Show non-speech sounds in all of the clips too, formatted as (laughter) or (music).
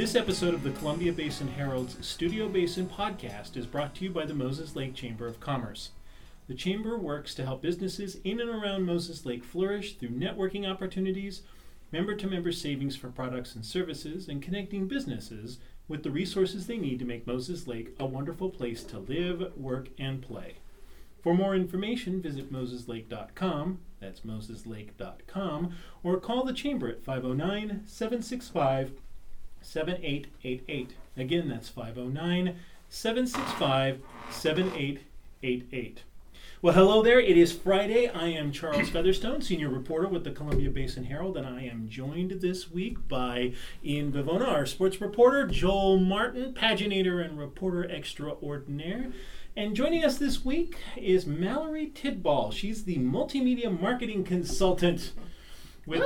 This episode of the Columbia Basin Herald's Studio Basin podcast is brought to you by the Moses Lake Chamber of Commerce. The Chamber works to help businesses in and around Moses Lake flourish through networking opportunities, member to member savings for products and services, and connecting businesses with the resources they need to make Moses Lake a wonderful place to live, work, and play. For more information, visit moseslake.com, that's moseslake.com, or call the Chamber at 509 765 7888. Again, that's 509 765 7888. Well, hello there. It is Friday. I am Charles (coughs) Featherstone, senior reporter with the Columbia Basin Herald, and I am joined this week by Ian Bivona, our sports reporter, Joel Martin, paginator and reporter extraordinaire. And joining us this week is Mallory Tidball. She's the multimedia marketing consultant with,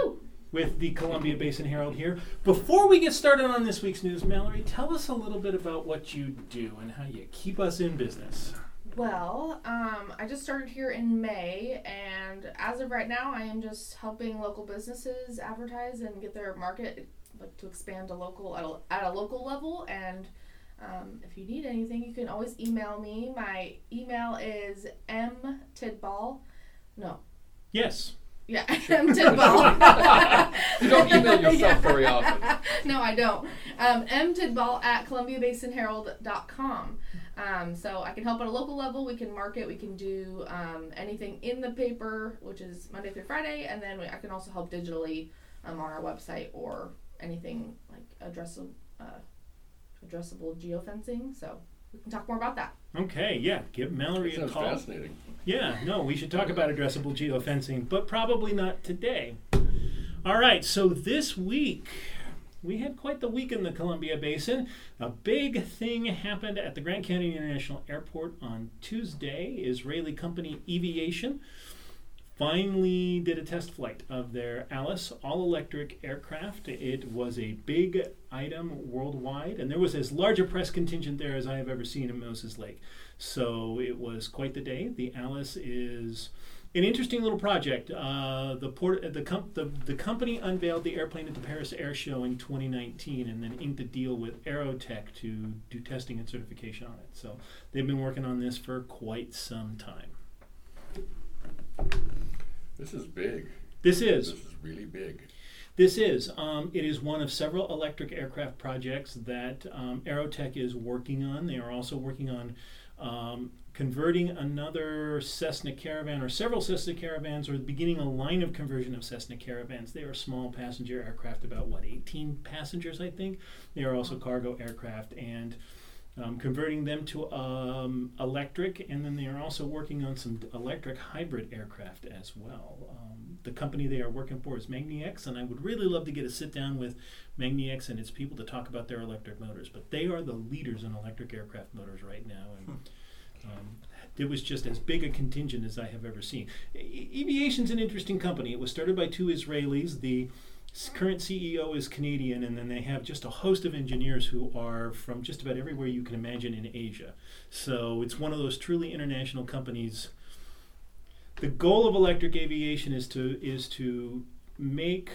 with the Columbia Basin Herald here. Before we get started on this week's news, Mallory, tell us a little bit about what you do and how you keep us in business. Well, um, I just started here in May, and as of right now, I am just helping local businesses advertise and get their market like to expand to local at a, at a local level. And um, if you need anything, you can always email me. My email is mtidball. No, Yes. Yeah, (laughs) mtidball. (laughs) You don't email (laughs) yourself Yeah. very often. no, I don't. Um, mtidball at columbiabasinherald.com. Um, so I can help at a local level. We can market. We can do um, anything in the paper, which is Monday through Friday, and then we, I can also help digitally um, on our website or anything like addressable, uh, addressable geofencing. So we can talk more about that. Okay, yeah. Give Mallory That a sounds call. fascinating. Yeah, no, we should talk about addressable geofencing, but probably not today. All right, so this week we had quite the week in the Columbia Basin. A big thing happened at the Grant County International Airport on Tuesday. Israeli company Eviation finally did a test flight of their Alice all electric aircraft. It was a big item worldwide, and there was as large a press contingent there as I have ever seen in Moses Lake. So it was quite the day. The Alice is an interesting little project. Uh, the, port, the, com- the, the company unveiled the airplane at the Paris Air Show in 2019 and then inked a deal with AeroTEC to do testing and certification on it. So they've been working on this for quite some time. This is big. This is. This is really big. This is. Um, it is one of several electric aircraft projects that um, AeroTEC is working on. They are also working on um, converting another Cessna Caravan or several Cessna Caravans or beginning a line of conversion of Cessna Caravans. They are small passenger aircraft, about what, 18 passengers, I think. They are also cargo aircraft and um, converting them to um, electric, and then they are also working on some electric hybrid aircraft as well. Um, the company they are working for is MagniX, and I would really love to get a sit down with MagniX and its people to talk about their electric motors. But they are the leaders in electric aircraft motors right now, and um, it was just as big a contingent as I have ever seen. E- Eviation's an interesting company. It was started by two Israelis. The current CEO is Canadian, and then they have just a host of engineers who are from just about everywhere you can imagine in Asia. So it's one of those truly international companies. The goal of electric aviation is to is to make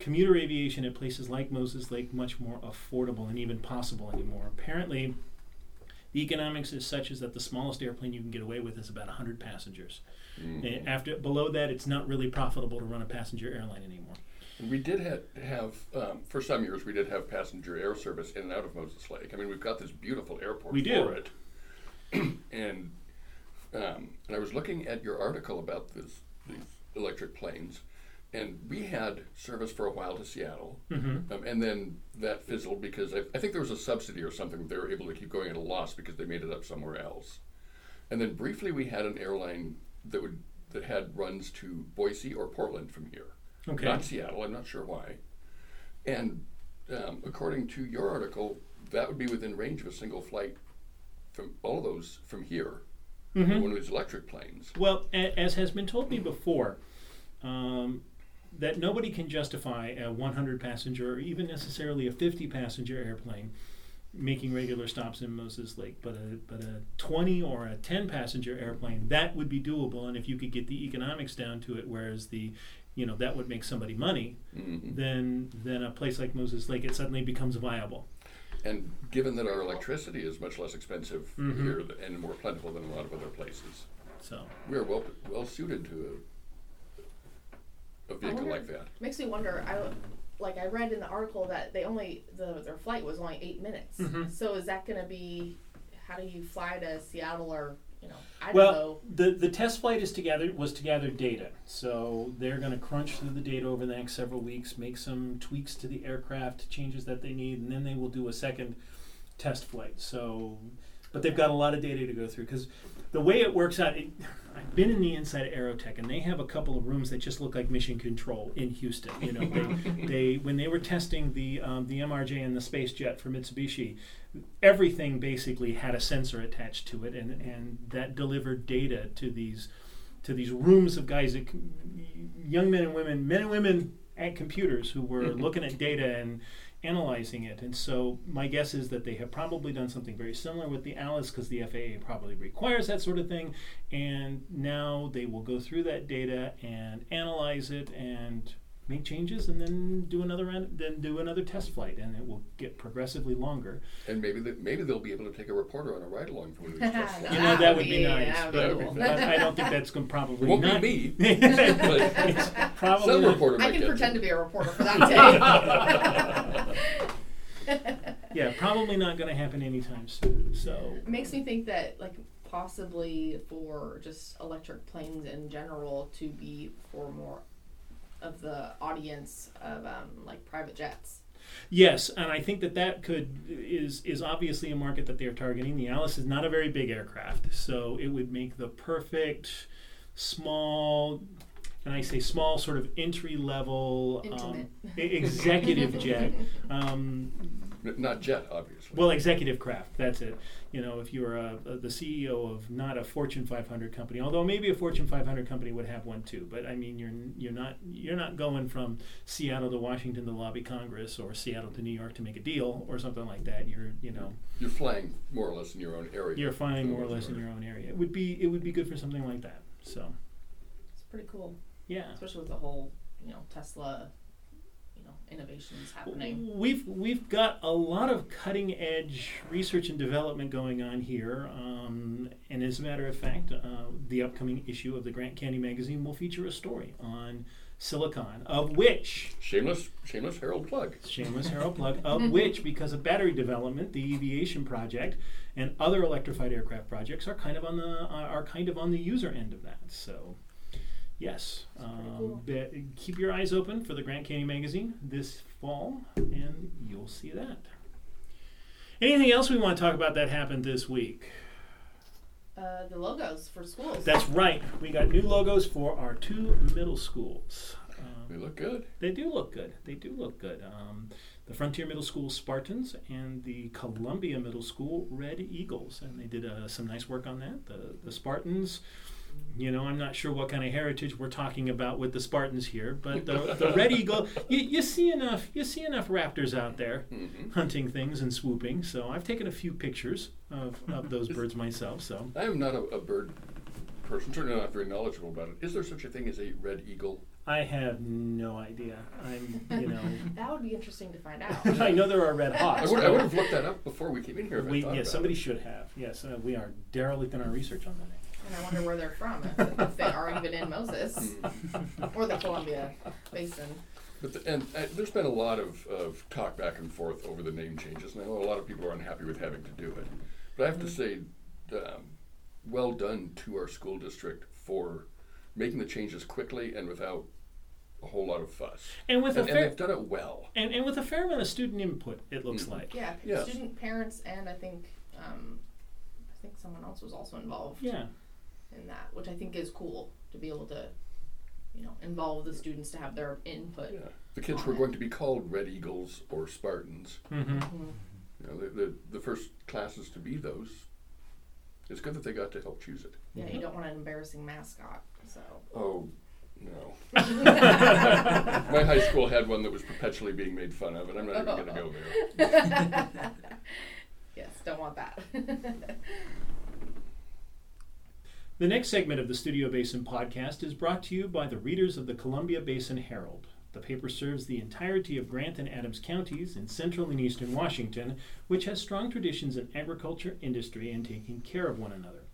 commuter aviation at places like Moses Lake much more affordable and even possible anymore. Apparently, the economics is such as that the smallest airplane you can get away with is about 100 passengers. Mm. And After below that, it's not really profitable to run a passenger airline anymore. We did ha- have, um, for some years, we did have passenger air service in and out of Moses Lake. I mean, we've got this beautiful airport We for it. (clears throat) and um, and I was looking at your article about this, these electric planes, and we had service for a while to Seattle, Mm-hmm. um, and then that fizzled because I, I think there was a subsidy or something. They were able to keep going at a loss because they made it up somewhere else. And then briefly, we had an airline that would that had runs to Boise or Portland from here, Okay. not Seattle. I'm not sure why. And um, according to your article, that would be within range of a single flight from all of those from here. Mhm. One of these electric planes. Well, a- as has been told me before, um, that nobody can justify a 100 passenger or even necessarily a 50 passenger airplane making regular stops in Moses Lake. But a but a 20 or a 10 passenger airplane that would be doable, and if you could get the economics down to it, whereas the you know that would make somebody money, Mhm. then then a place like Moses Lake it suddenly becomes viable. And given that our electricity is much less expensive Mhm. here th- and more plentiful than a lot of other places, So we are well well suited to a, a vehicle wonder- like that. Makes me wonder. I like I read in the article that they only the their flight was only eight minutes. Mhm. So is that going to be? How do you fly to Seattle or you know Idaho? Well, the the test flight is to gather was to gather data. So they're going to crunch through the data over the next several weeks, make some tweaks to the aircraft, changes that they need, and then they will do a second test flight. So, but they've got a lot of data to go through because the way it works out. It, I've been in the inside of AeroTEC, and they have a couple of rooms that just look like mission control in Houston. You know, they, (laughs) they when they were testing the um, the MRJ and the Space Jet for Mitsubishi, everything basically had a sensor attached to it, and, and that delivered data to these to these rooms of guys, that, young men and women, men and women at computers who were (laughs) looking at data and analyzing it. And so my guess is that they have probably done something very similar with the Alice because the FAA probably requires that sort of thing. And now they will go through that data and analyze it and make changes and then do another round, then do another test flight and it will get progressively longer. And maybe the, maybe they'll be able to take a reporter on a ride along from one of these tests. No, (laughs) You know, that would be nice, that would be but- cool. but But I don't think that's going to probably won't not be me, (laughs) it's but probably some not- reporter I can pretend you. to be a reporter for that (laughs) day. (laughs) yeah, probably not going to happen anytime soon. So It makes me think that like possibly for just electric planes in general to be for more of the audience of um, like private jets. yes, and I think that that could is is obviously a market that they're targeting. The Alice is not a very big aircraft, so it would make the perfect small. And I say small, sort of entry level, um, executive (laughs) jet. Um, Not jet, obviously. Well, executive craft. That's it. You know, if you're a, a, the CEO of not a Fortune 500 company, although maybe a Fortune 500 company would have one too. But I mean, you're you're not you're not going from Seattle to Washington to lobby Congress or Seattle to New York to make a deal or something like that. You're you know You're flying more or less in your own area. you're flying more or less in your own area. It would be it would be good for something like that. So It's pretty cool, yeah. especially with the whole you know Tesla, you know innovations happening. We've we've got a lot of cutting edge research and development going on here, um, and as a matter of fact, uh, the upcoming issue of the Grant Candy magazine will feature a story on silicon, of which Shameless, shameless Herald plug. shameless Herald (laughs) plug, of which because of battery development, the Eviation Project and other electrified aircraft projects are kind of on the uh, are kind of on the user end of that. So. Yes, um, cool. be- keep your eyes open for the Grant Canyon magazine this fall, and you'll see that. Anything else we want to talk about that happened this week? Uh, the logos for schools. That's right. We got new logos for our two middle schools. They Um, look good. they do look good. They do look good. Um, the Frontier Middle School Spartans and the Columbia Middle School Red Eagles, and they did uh, some nice work on that. The the Spartans. You know, I'm not sure what kind of heritage we're talking about with the Spartans here, but the, (laughs) the Red Eagle, you, you see enough, you see enough raptors out there hmm hunting things and swooping. So I've taken a few pictures of, of those (laughs) birds myself. So I am not a, a bird person, certainly not very knowledgeable about it. Is there such a thing as a red eagle? I have no idea. I'm, you know, (laughs) that would be interesting to find out. I know there are red I hawks. would, I would have looked that up before we came in here. If We, I thought yeah, about somebody it. should have. Yes, uh, we are derelict in our research on that. And I wonder where they're from, if, if they are even in Moses (laughs) or the Columbia Basin. But the, and uh, there's been a lot of, of talk back and forth over the name changes, and I know a lot of people are unhappy with having to do it. But I have to say, um, well done to our school district for making the changes quickly and without a whole lot of fuss. And with And, a and fair they've done it well. and, and with a fair amount of student input, it looks Mhm. like. Yeah, Yes. student parents and I think um, I think someone else was also involved Yeah. In that, which I think is cool to be able to, you know, involve the students to have their input. Yeah. The kids were going to be called Red Eagles or Spartans. Mm-hmm. You know, the, the, the first classes to be those. It's good that they got to help choose it. Yeah, you don't want an embarrassing mascot. So Oh, no. (laughs) My high school had one that was perpetually being made fun of, and I'm not even going to go there. (laughs) Yes, don't want that. (laughs) The next segment of the Studio Basin podcast is brought to you by the readers of the Columbia Basin Herald. The paper serves the entirety of Grant and Adams counties in central and eastern Washington, which has strong traditions in agriculture, industry, and taking care of one another.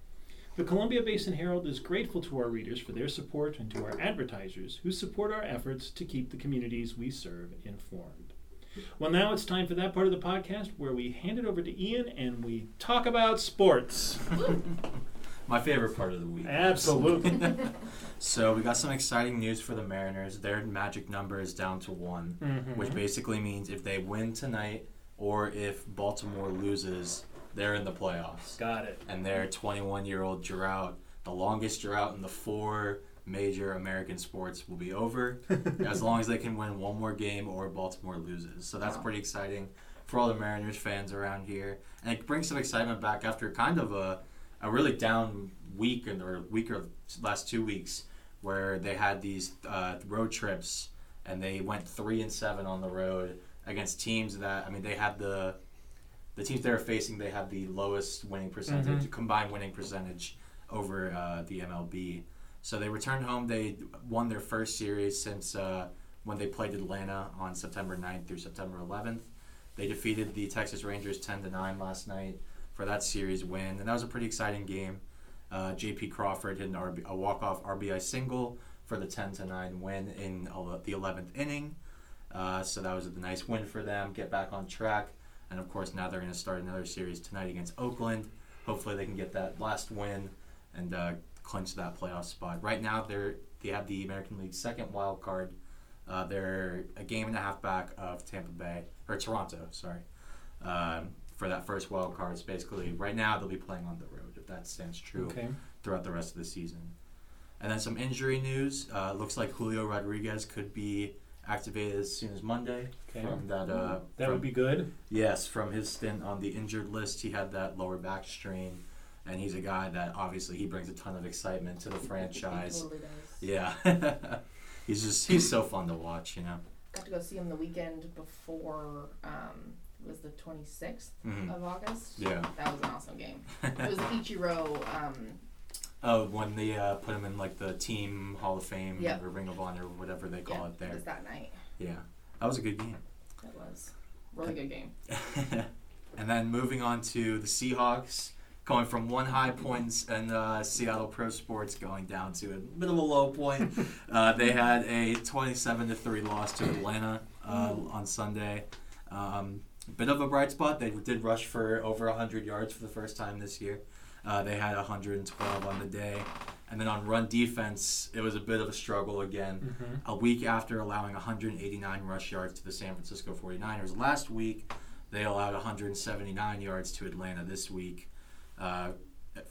The Columbia Basin Herald is grateful to our readers for their support and to our advertisers who support our efforts to keep the communities we serve informed. Well, now it's time for that part of the podcast where we hand it over to Ian and we talk about sports. (laughs) My favorite part of the week. Absolutely. (laughs) (laughs) So we got some exciting news for the Mariners. Their magic number is down to one, Mhm. which basically means if they win tonight or if Baltimore loses, they're in the playoffs. Got it. And their 21-year-old drought, the longest drought in the four major American sports, will be over (laughs) as long as they can win one more game or Baltimore loses. So that's Wow. pretty exciting for all the Mariners fans around here, and it brings some excitement back after kind of a, a really down week in or week or last two weeks where they had these uh, road trips and they went three and seven on the road against teams that I mean they had the the teams they were facing they had the lowest winning percentage Mhm. combined winning percentage over uh, the MLB. So they returned home. They won their first series since uh, when they played Atlanta on September 9th through September 11th. They defeated the Texas Rangers 10 to 9 last night for that series win, and that was a pretty exciting game. Uh, J.P. Crawford hit an RB, a walk-off RBI single for the 10 to 9 win in the 11th inning. Uh, so that was a nice win for them. Get back on track, and of course now they're going to start another series tonight against Oakland. Hopefully they can get that last win and uh, clinch that playoff spot. Right now they're they have the American League second wild card. Uh, they're a game and a half back of Tampa Bay or Toronto, sorry, um, for that first wild card. It's basically right now they'll be playing on the road if that stands true Okay. throughout the rest of the season. And then some injury news. Uh, looks like Julio Rodriguez could be activated as soon as Monday Okay. from that. Uh, That from- would be good. Yes, from his stint on the injured list, he had that lower back strain, and he's a guy that obviously he brings a ton of excitement to the franchise. Totally does. Yeah, (laughs) he's just he's so fun to watch, you know. Got to go see him the weekend before. Um, it was the 26th Mhm. of August. Yeah. That was an awesome game. It was Ichiro. Um, Oh, when they uh, put him in like the team Hall of Fame Yep. or Ring of Honor, or whatever they call yeah, it there. It was that night. Yeah, that was a good game. That was really good game. (laughs) and then moving on to the Seahawks, going from one high point in uh, Seattle Pro Sports, going down to a bit of a low point. (laughs) uh, they had a 27 to three loss to Atlanta uh, on Sunday. Um, bit of a bright spot. They did rush for over 100 yards for the first time this year. Uh, they had 112 on the day. And then on run defense, it was a bit of a struggle again Mm-hmm. a week after allowing 189 rush yards to the San Francisco 49ers. Last week, they allowed 179 yards to Atlanta this week. Uh,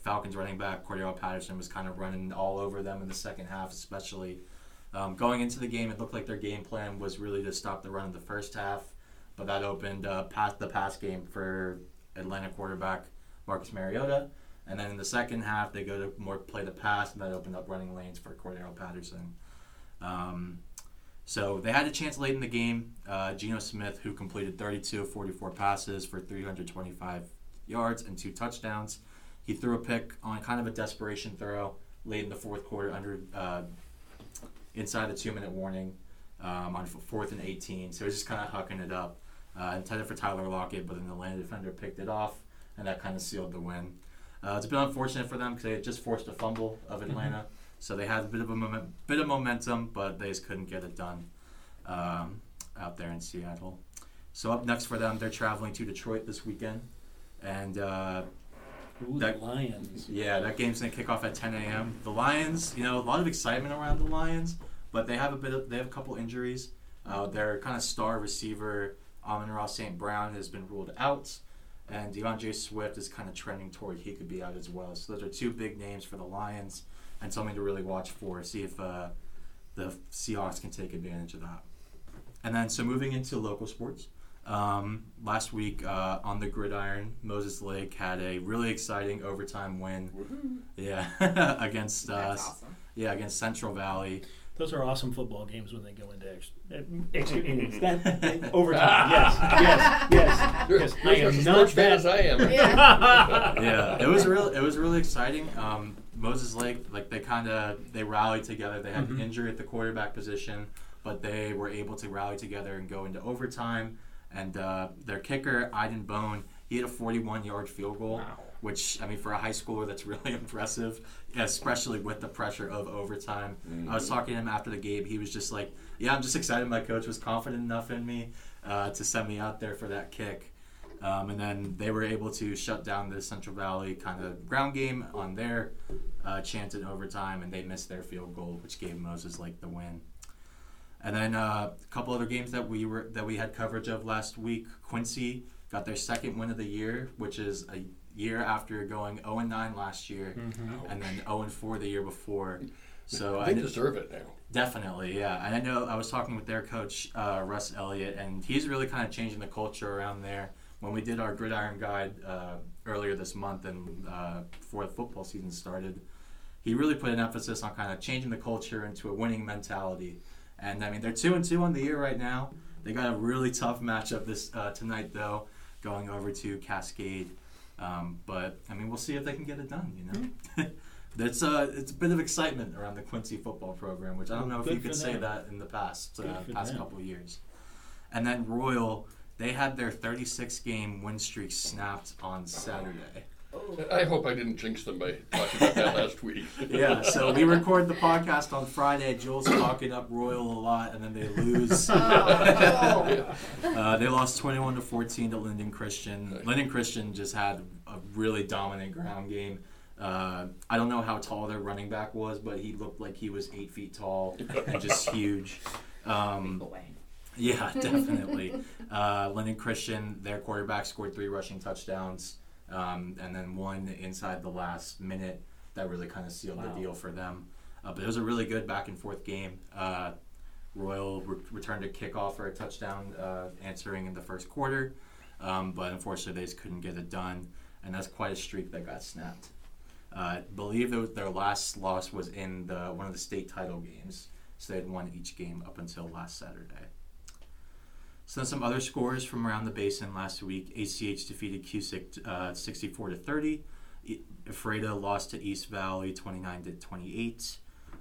Falcons running back Cordarrelle Patterson was kind of running all over them in the second half, especially. Um, going into the game, it looked like their game plan was really to stop the run in the first half, but that opened uh, past the pass game for Atlanta quarterback Marcus Mariota. And then in the second half, they go to more play the pass, and that opened up running lanes for Cordarrelle Patterson. Um, so they had a chance late in the game. Uh, Geno Smith, who completed 32 of 44 passes for 325 yards and two touchdowns, he threw a pick on kind of a desperation throw late in the fourth quarter under uh, inside the two-minute warning um, on fourth and 18. So he's just kind of hucking it up, uh, intended for Tyler Lockett, but then the Atlanta defender picked it off, and that kind of sealed the win. Uh, it's been unfortunate for them because they had just forced a fumble of Atlanta. So they had a bit of a moment, bit of momentum, but they just couldn't get it done um, out there in Seattle. So up next for them, they're traveling to Detroit this weekend, and uh, Ooh, That- the Lions. yeah, that game's gonna kick off at 10 a.m. The Lions, you know, a lot of excitement around the Lions, but they have a bit of they have a couple injuries. Uh, their kind of star receiver, Amon-Ra St. Brown, has been ruled out, and D'Andre Swift is kind of trending toward he could be out as well. So those are two big names for the Lions, and something to really watch for. See if uh, the Seahawks can take advantage of that. And then, so moving into local sports. Um, last week uh, on the gridiron, Moses Lake had a really exciting overtime win. Yeah, (laughs) against uh, awesome. yeah against Central Valley. Those are awesome football games when they go into extra, extra innings. That, overtime. Yes, yes, yes, You're, yes. you're I as much am sports not fan as. I am. (laughs) Yeah. yeah, it was real. It was really exciting. Um, Moses Lake, like they kind of they rallied together. They had Mhm. an injury at the quarterback position, but they were able to rally together and go into overtime. And uh, their kicker, Iden Bone, he had a 41-yard field goal, Wow. Which I mean for a high schooler that's really (laughs) impressive, especially with the pressure of overtime. I was talking to him after the game. He was just like, "Yeah, I'm just excited. My coach was confident enough in me uh, to send me out there for that kick." Um, and then they were able to shut down the Central Valley kind of ground game on their uh, chance in overtime, and they missed their field goal, which gave Moses like the win. And then uh, a couple other games that we were that we had coverage of last week. Quincy got their second win of the year, which is a year after going 0 and 9 last year, Mhm. and then 0 and 4 the year before. So I they kn- deserve it now. Definitely, yeah. And I know I was talking with their coach, uh, Russ Elliott, and he's really kind of changing the culture around there. When we did our gridiron guide uh, earlier this month and uh, before the football season started, he really put an emphasis on kind of changing the culture into a winning mentality. And I mean, they're two and two on the year right now. They got a really tough matchup this uh, tonight, though, going over to Cascade. Um, but I mean, we'll see if they can get it done. You know, (laughs) it's uh, it's a bit of excitement around the Quincy football program, which I don't know if you could say that in the past uh, past them. couple of years. And then Royal, they had their 36 game win streak snapped on Saturday. Oh. I hope I didn't jinx them by talking about that last week. (laughs) Yeah, so we record the podcast on Friday. Jules (coughs) talking up Royal a lot, and then they lose. Oh. (laughs) Uh, they lost 21 to 14 to Lynden Christian. Lynden Christian just had a really dominant ground game. Uh, I don't know how tall their running back was, but he looked like he was eight feet tall and just (laughs) huge. Um, yeah, definitely. uh, Lynden Christian, their quarterback scored three rushing touchdowns, um, and then one inside the last minute that really kind of sealed Wow. the deal for them. Uh, but it was a really good back and forth game. Uh, Royal re- returned a kickoff for a touchdown, uh, answering in the first quarter, um, but unfortunately they just couldn't get it done, and that's quite a streak that got snapped. Uh, I believe that their last loss was in the one of the state title games, so they had won each game up until last Saturday. So then some other scores from around the basin last week. ACH defeated Cusick uh, 64 to 30. E- Ephrata lost to East Valley 29 to 28.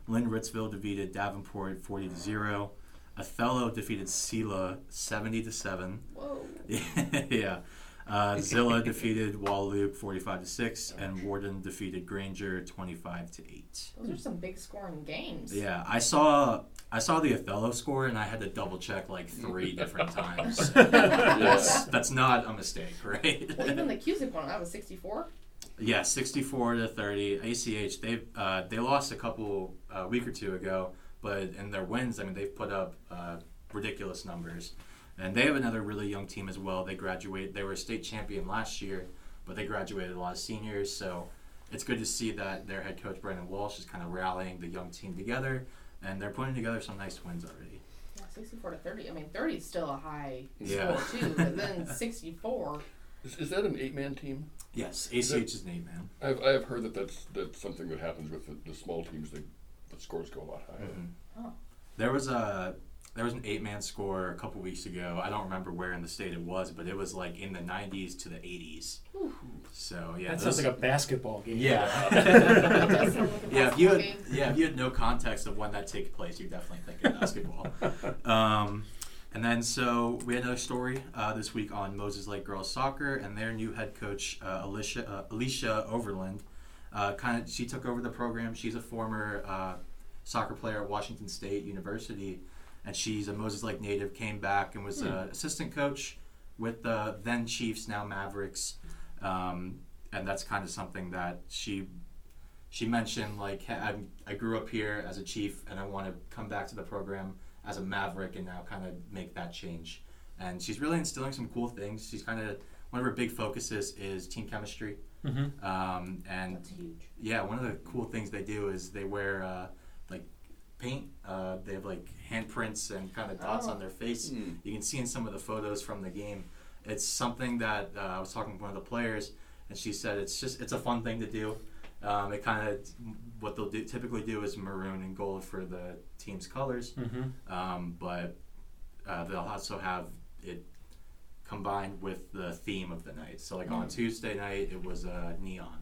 Lind-Ritzville defeated Davenport 40 to 0. Othello defeated Selah 70 to 7. Whoa. (laughs) yeah. Uh, (laughs) Zillah defeated Wahluke 45 to 6 and Warden defeated Granger 25 to 8. Those are some big scoring games. Yeah, I saw I saw the Othello score and I had to double check like three different times. (laughs) That's, that's not a mistake, right? Well, even the Cusick one, that was 64. yeah, 64 to 30. ACH they uh, they lost a couple a week or two ago, but in their wins, I mean they've put up uh, ridiculous numbers. And they have another really young team as well. They graduate. They were a state champion last year, but they graduated a lot of seniors. So it's good to see that their head coach Brandon Walsh is kind of rallying the young team together, and they're putting together some nice wins already. Yeah, 64 to 30. I mean, 30 is still a high Yeah. score, too, but then (laughs) 64. Is, is that an eight-man team? Yes, ACH is an eight man. I've, I've heard that that's, that's something that happens with the, the small teams. The, the scores go a lot higher. Mm-hmm. Oh. There was a there was an eight man score a couple weeks ago. I don't remember where in the state it was, but it was like in the 90s to the 80s. Whew. So yeah, That those- sounds like a basketball game. yeah. (laughs) That does sound like a (laughs) yeah, if you had, yeah, if you had no context of when that takes place, you definitely think of basketball. (laughs) Um, and then so we had another story uh, this week on Moses Lake girls soccer and their new head coach uh, Alicia uh, Alicia Overland. Uh, kind of, she took over the program. She's a former uh, soccer player at Washington State University, and she's a Moses Lake native. Came back and was Hmm. uh, assistant coach with the then Chiefs, now Mavericks. Um, and that's kind of something that she she mentioned like "Hey, I'm, I grew up here as a chief and I want to come back to the program as a maverick and now kind of make that change. And she's really instilling some cool things. She's kind of one of her big focuses is team chemistry. Mm-hmm. Um, and That's huge. yeah, one of the cool things they do is they wear uh, like paint. Uh, they have like handprints and kind of dots Oh. on their face. Mm. You can see in some of the photos from the game. It's something that uh, I was talking to one of the players, and she said it's just it's a fun thing to do. Um, it kind of what they'll do typically do is maroon and gold for the team's colors, Mm-hmm. um, but uh, they'll also have it combined with the theme of the night. So like on Mm. Tuesday night, it was uh, neon.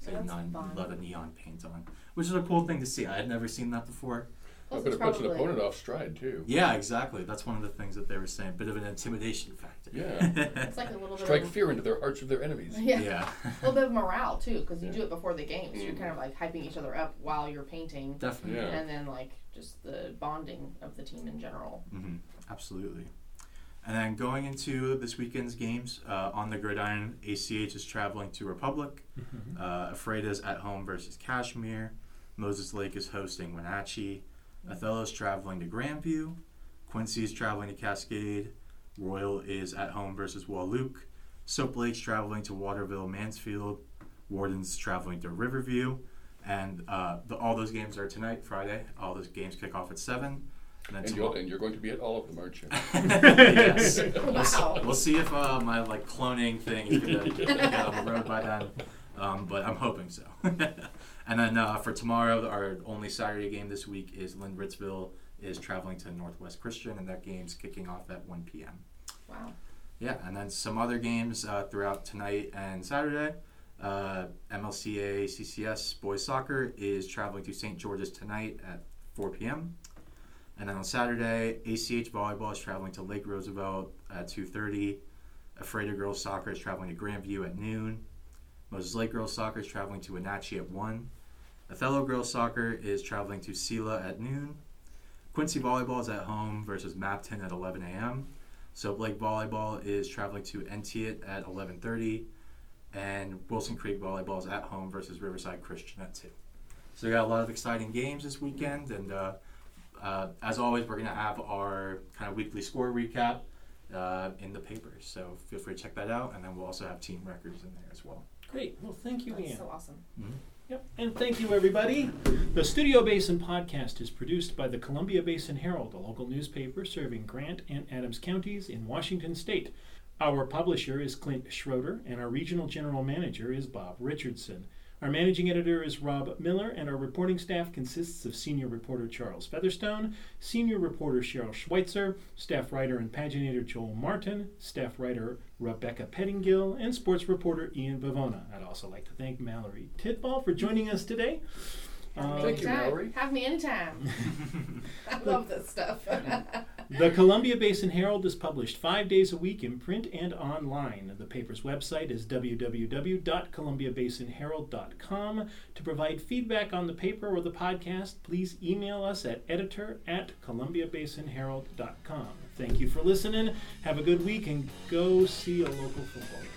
So That's non, fun. a lot of neon paint on, which is a cool thing to see. I had never seen that before. Plus but it's it puts an opponent off stride too. Yeah, exactly. That's one of the things that they were saying. Bit of an intimidation factor. Yeah. (laughs) It's like a little bit Strike of fear into their hearts of their enemies. yeah, yeah. (laughs) a little bit of morale too, because you Yeah. do it before the game, so you're Mhm. kind of like hyping each other up while you're painting, Definitely. Yeah. and then like just the bonding of the team in general. hmm Absolutely. And then going into this weekend's games, uh, on the gridiron, ACH is traveling to Republic. Mm-hmm. Uh, Ephrata's at home versus Cashmere. Moses Lake is hosting Wenatchee. Othello's traveling to Grandview. Quincy's traveling to Cascade. Royal is at home versus Wahluke. Soap Lake's traveling to Waterville, Mansfield. Warden's traveling to Riverview. And uh, the, all those games are tonight, Friday. All those games kick off at 7. And And, you'll, and you're going to be at all of them, aren't you? (laughs) yes. (laughs) Wow. We'll see if uh, my like cloning thing is gonna (laughs) get on the road by then, um, but I'm hoping so. (laughs) and then uh, for tomorrow, our only Saturday game this week is Lind-Ritzville is traveling to Northwest Christian, and that game's kicking off at 1 p.m. Wow. Yeah, and then some other games uh, throughout tonight and Saturday. Uh, MLCA CCS boys soccer is traveling to St. George's tonight at 4 p.m. And then on Saturday, ACH volleyball is traveling to Lake Roosevelt at 2:30. Ephrata girls soccer is traveling to Grandview at noon. Moses Lake girls soccer is traveling to Wenatchee at 1. Othello girls soccer is traveling to Selah at noon. Quincy volleyball is at home versus Mabton at 11 a.m. Soap Lake volleyball is traveling to Entiat at 11:30, and Wilson Creek volleyball is at home versus Riverside Christian at 2. So we got a lot of exciting games this weekend, and uh, uh, as always, we're gonna have our kind of weekly score recap uh, in the papers. So feel free to check that out, and then we'll also have team records in there as well. Great. Well, thank you, That's Ian. so awesome. Mm-hmm. Yep. And thank you, everybody. The Studio Basin podcast is produced by the Columbia Basin Herald, a local newspaper serving Grant and Adams counties in Washington state. Our publisher is Clint Schroeder, and our regional general manager is Bob Richardson. Our managing editor is Rob Miller, and our reporting staff consists of senior reporter Charles Featherstone, senior reporter Cheryl Schweitzer, staff writer and paginator Joel Martin, staff writer Rebecca Pettingill, and sports reporter Ian Bivona. I'd also like to thank Mallory Tidball for joining us today. Have me Uh, Thank you. Mallory. Have me anytime. (laughs) I love this stuff. (laughs) The Columbia Basin Herald is published five days a week in print and online. The paper's website is www.columbiabasinherald.com. To provide feedback on the paper or the podcast, please email us at editor at columbiabasinherald.com. Thank you for listening. Have a good week and go see a local football game.